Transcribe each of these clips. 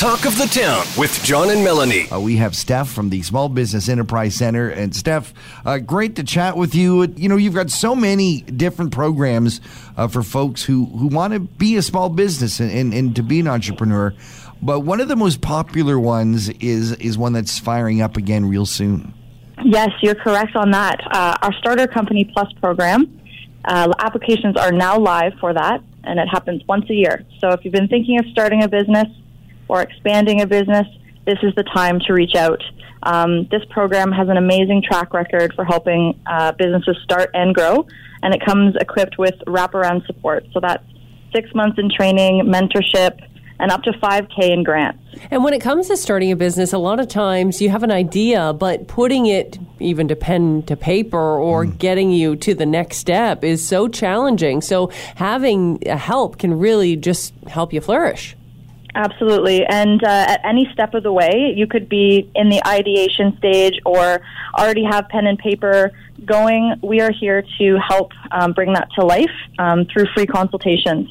Talk of the Town with John and Melanie. Uh, we have Stef from the Small Business Enterprise Center. And Stef, uh, great to chat with you. You know, you've got so many different programs uh, for folks who, who want to be a small business and, and, and to be an entrepreneur. But one of the most popular ones is is one that's firing up again real soon. Yes, you're correct on that. Uh, our Starter Company Plus program, uh, applications are now live for that, and it happens once a year. So if you've been thinking of starting a business or expanding a business, this is the time to reach out. Um, this program has an amazing track record for helping uh, businesses start and grow, and it comes equipped with wraparound support. So that's six months in training, mentorship, and up to 5K in grants. And when it comes to starting a business, a lot of times you have an idea, but putting it even to pen to paper or mm. getting you to the next step is so challenging. So having help can really just help you flourish. Absolutely. And uh, at any step of the way, you could be in the ideation stage or already have pen and paper going. We are here to help um, bring that to life um, through free consultations.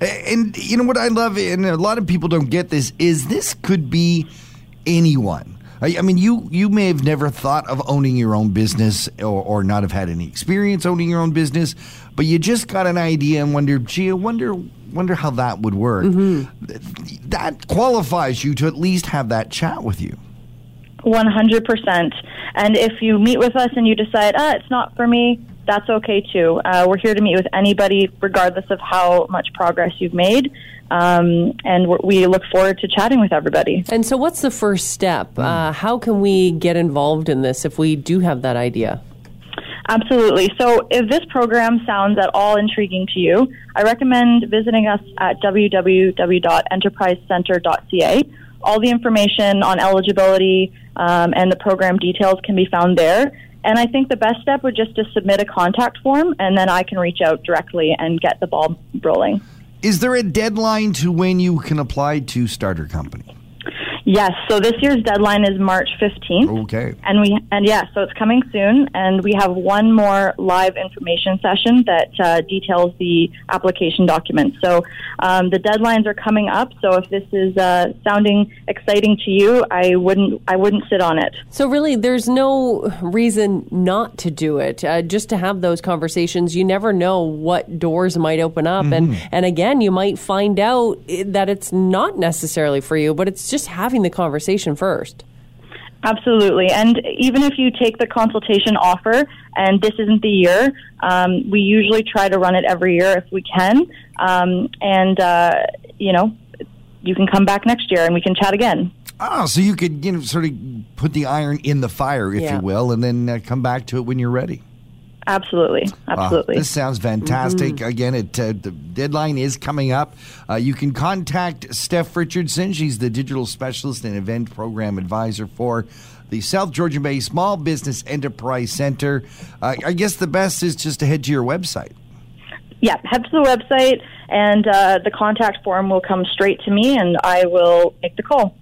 And you know what I love, and a lot of people don't get this, is this could be anyone. I, mean, you you may have never thought of owning your own business or, or not have had any experience owning your own business, but you just got an idea and wonder, gee, I wonder wonder how that would work. Mm-hmm. That qualifies you to at least have that chat with you. 100%. And if you meet with us and you decide, ah, it's not for me, that's okay too. Uh, we're here to meet with anybody, regardless of how much progress you've made. Um, and we look forward to chatting with everybody. And so, what's the first step? Uh, how can we get involved in this if we do have that idea? Absolutely. So, if this program sounds at all intriguing to you, I recommend visiting us at www.enterprisecenter.ca. All the information on eligibility um, and the program details can be found there. And I think the best step would just to submit a contact form, and then I can reach out directly and get the ball rolling. Is there a deadline to when you can apply to Starter Company? Yes. So this year's deadline is March 15th. Okay. And we and yeah, so it's coming soon, and we have one more live information session that uh, details the application documents. So um, the deadlines are coming up. So if this is uh, sounding exciting to you, I wouldn't I wouldn't sit on it. So really, there's no reason not to do it. Uh, just to have those conversations, you never know what doors might open up, mm-hmm. and and again, you might find out that it's not necessarily for you, but it's just having having the conversation first. Absolutely. And even if you take the consultation offer and this isn't the year, um, we usually try to run it every year if we can. Um, and, uh, you know, you can come back next year and we can chat again. Oh, so you could, you know, sort of put the iron in the fire, if yeah. you will, and then uh, come back to it when you're ready. Absolutely, absolutely. this sounds fantastic. Mm-hmm. Again, it uh, the deadline is coming up. Uh, you can contact Stef Richardson. She's the digital specialist and event program advisor for the South Georgian Bay Small Business Enterprise Center. Uh, I guess the best is just to head to your website. Yeah, head to the website, and uh, the contact form will come straight to me, and I will make the call.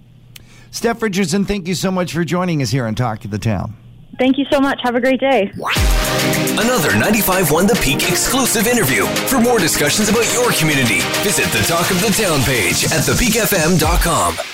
Stef Richardson, thank you so much for joining us here on Talk of the Town. Thank you so much. Have a great day. Another 95.1 The Peak exclusive interview. For more discussions about your community, visit the Talk of the Town page at thepeakfm.com.